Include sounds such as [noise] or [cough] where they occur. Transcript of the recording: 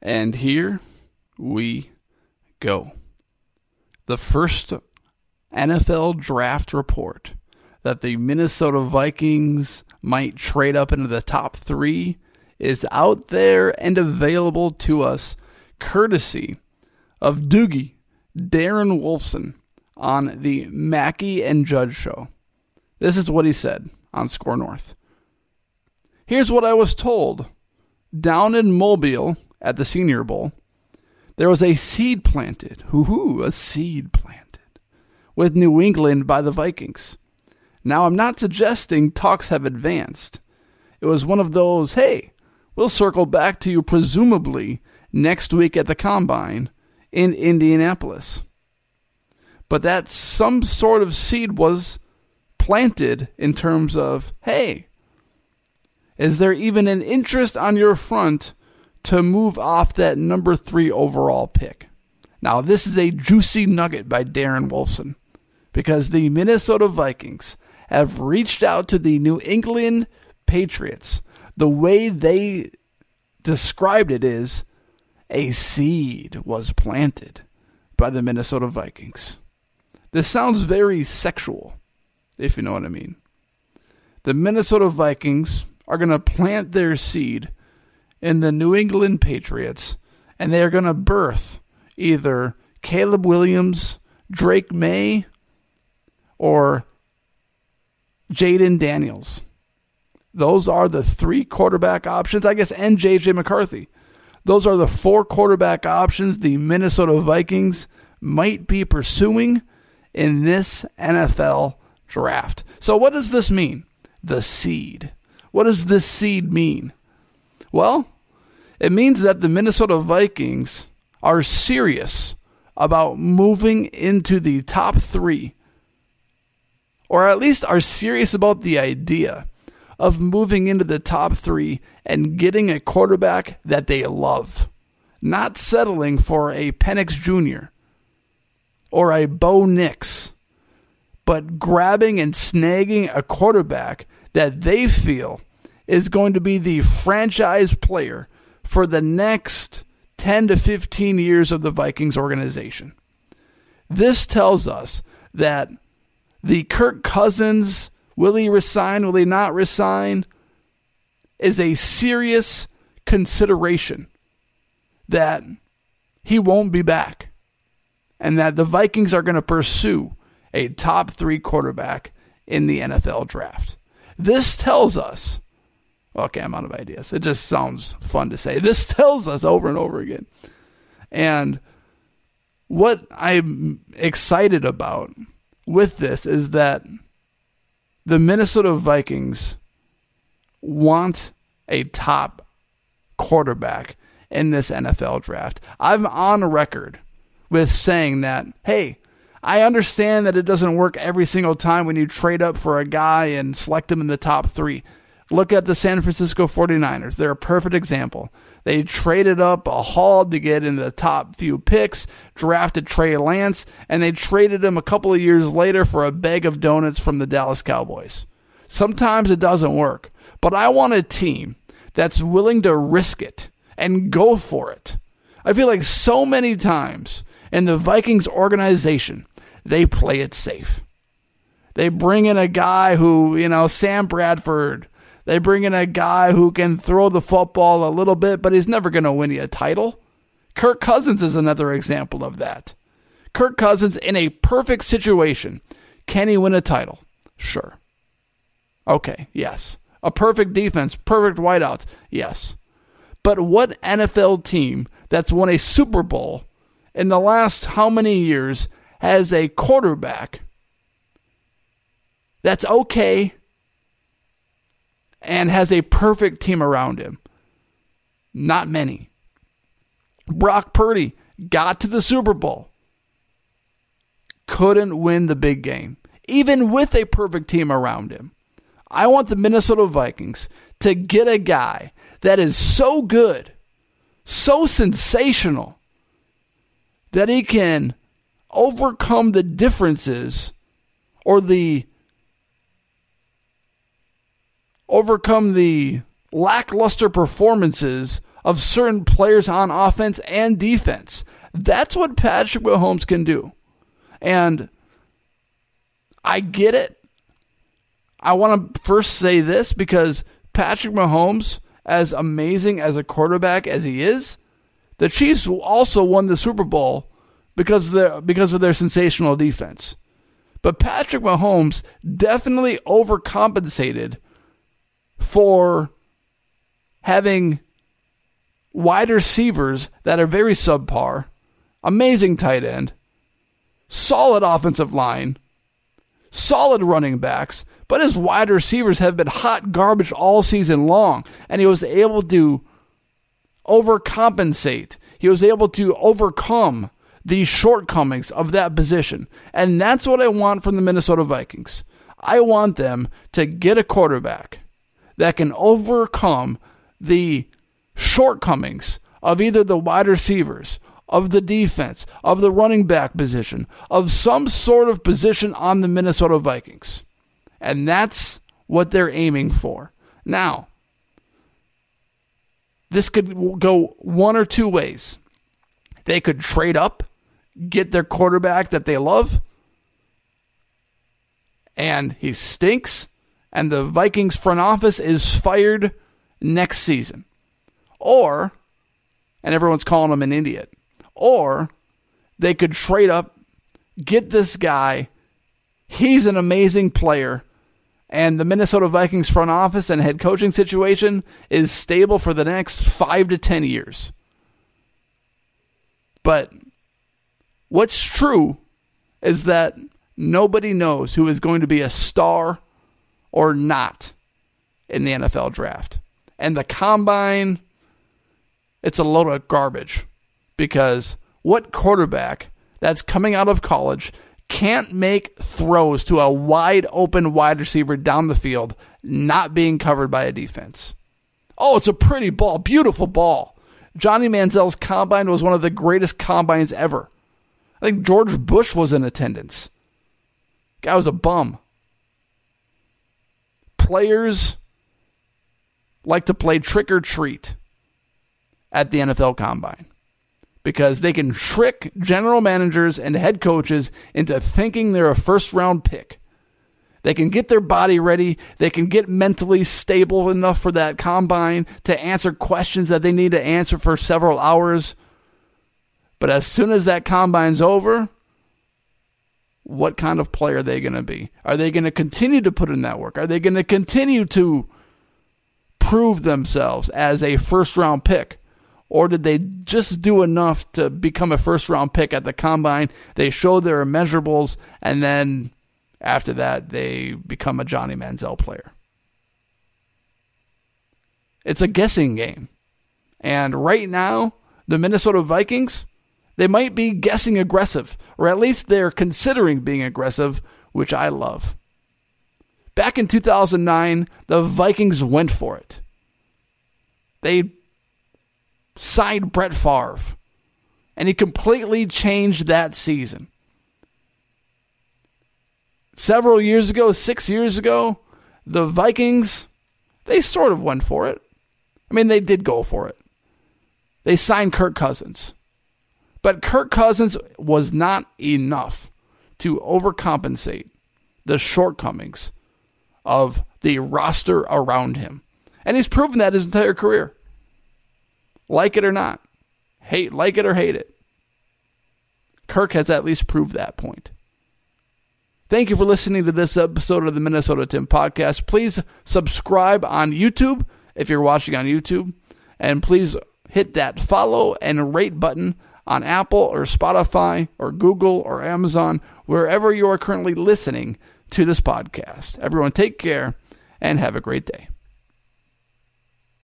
And here we go. The first NFL draft report that the Minnesota Vikings might trade up into the top three is out there and available to us courtesy of Doogie Darren Wolfson on the Mackey and Judd show. This is what he said on SKOR North. Here's what I was told. Down in Mobile at the Senior Bowl, there was a seed planted. Hoo hoo, a seed planted with New England by the Vikings. Now, I'm not suggesting talks have advanced. It was one of those, hey, we'll circle back to you presumably next week at the Combine in Indianapolis. But that some sort of seed was planted in terms of, hey, is there even an interest on your front to move off that number three overall pick? Now, this is a juicy nugget by Darren Wolfson because the Minnesota Vikings have reached out to the New England Patriots. The way they described it is a seed was planted by the Minnesota Vikings. This sounds very sexual, if you know what I mean. The Minnesota Vikings are going to plant their seed in the New England Patriots, and they are going to birth either Caleb Williams, Drake Maye, or Jayden Daniels. Those are the three quarterback options, I guess, and JJ McCarthy. Those are the four quarterback options the Minnesota Vikings might be pursuing in this NFL draft. So, what does this mean? The seed. What does this seed mean? Well, it means that the Minnesota Vikings are serious about moving into the top three or at least are serious about the idea of moving into the top three and getting a quarterback that they love, not settling for a Penix Jr. or a Bo Nix, but grabbing and snagging a quarterback that they feel is going to be the franchise player for the next 10 to 15 years of the Vikings organization. This tells us that the Kirk Cousins, will he resign, will he not resign, is a serious consideration that he won't be back and that the Vikings are going to pursue a top three quarterback in the NFL draft. This tells us, okay, I'm out of ideas. It just sounds fun to say. [laughs] This tells us over and over again. And what I'm excited about with this is that the Minnesota Vikings want a top quarterback in this NFL draft. I'm on record with saying that, hey, I understand that it doesn't work every single time when you trade up for a guy and select him in the top three. Look at the San Francisco 49ers. They're a perfect example. They traded up a haul to get into the top few picks, drafted Trey Lance, and they traded him a couple of years later for a bag of donuts from the Dallas Cowboys. Sometimes it doesn't work, but I want a team that's willing to risk it and go for it. I feel like so many times in the Vikings organization, they play it safe. They bring in a guy who, you know, Sam Bradford, they bring in a guy who can throw the football a little bit, but he's never going to win you a title. Kirk Cousins is another example of that. Kirk Cousins in a perfect situation. Can he win a title? Sure. Okay, yes. A perfect defense, perfect wideouts, yes. But what NFL team that's won a Super Bowl in the last how many years has a quarterback that's okay and has a perfect team around him. Not many. Brock Purdy got to the Super Bowl, couldn't win the big game, even with a perfect team around him. I want the Minnesota Vikings to get a guy that is so good, so sensational, that he can overcome the differences or the overcome the lackluster performances of certain players on offense and defense. That's what Patrick Mahomes can do. And I get it. I want to first say this because Patrick Mahomes, as amazing as a quarterback as he is, the Chiefs also won the Super Bowl because of their, because of their sensational defense. But Patrick Mahomes definitely overcompensated for having wide receivers that are very subpar, amazing tight end, solid offensive line, solid running backs, but his wide receivers have been hot garbage all season long, and he was able to overcompensate. He was able to overcome the shortcomings of that position. And that's what I want from the Minnesota Vikings. I want them to get a quarterback that can overcome the shortcomings of either the wide receivers, of the defense, of the running back position, of some sort of position on the Minnesota Vikings. And that's what they're aiming for. Now, this could go one or two ways. They could trade up, get their quarterback that they love, and he stinks, and the Vikings front office is fired next season. Or, and everyone's calling him an idiot, or they could trade up, get this guy. He's an amazing player. And the Minnesota Vikings front office and head coaching situation is stable for the next five to 10 years. But what's true is that nobody knows who is going to be a star or not in the NFL draft. And the combine it's a load of garbage because what quarterback that's coming out of college can't make throws to a wide open wide receiver down the field not being covered by a defense? Oh, it's a pretty ball, beautiful ball. Johnny Manziel's combine was one of the greatest combines ever. I think George Bush was in attendance. Guy was a bum. Players like to play trick or treat at the NFL Combine because they can trick general managers and head coaches into thinking they're a first round pick. They can get their body ready. They can get mentally stable enough for that combine to answer questions that they need to answer for several hours. But as soon as that combine's over, what kind of player are they going to be? Are they going to continue to put in that work? Are they going to continue to prove themselves as a first round pick? Or did they just do enough to become a first round pick at the combine? They show their measurables, and then after that, they become a Johnny Manziel player. It's a guessing game. And right now, the Minnesota Vikings, they might be guessing aggressive, or at least they're considering being aggressive, which I love. Back in 2009, the Vikings went for it. They signed Brett Favre, and he completely changed that season. Several years ago, six years ago, the Vikings, they sort of went for it. I mean, they did go for it. They signed Kirk Cousins. But Kirk Cousins was not enough to overcompensate the shortcomings of the roster around him. And he's proven that his entire career. Like it or not. Hate like it or hate it. Kirk has at least proved that point. Thank you for listening to this episode of the Minnesota Tim podcast. Please subscribe on YouTube if you're watching on YouTube. And please hit that follow and rate button on Apple or Spotify or Google or Amazon, wherever you are currently listening to this podcast. Everyone, take care and have a great day.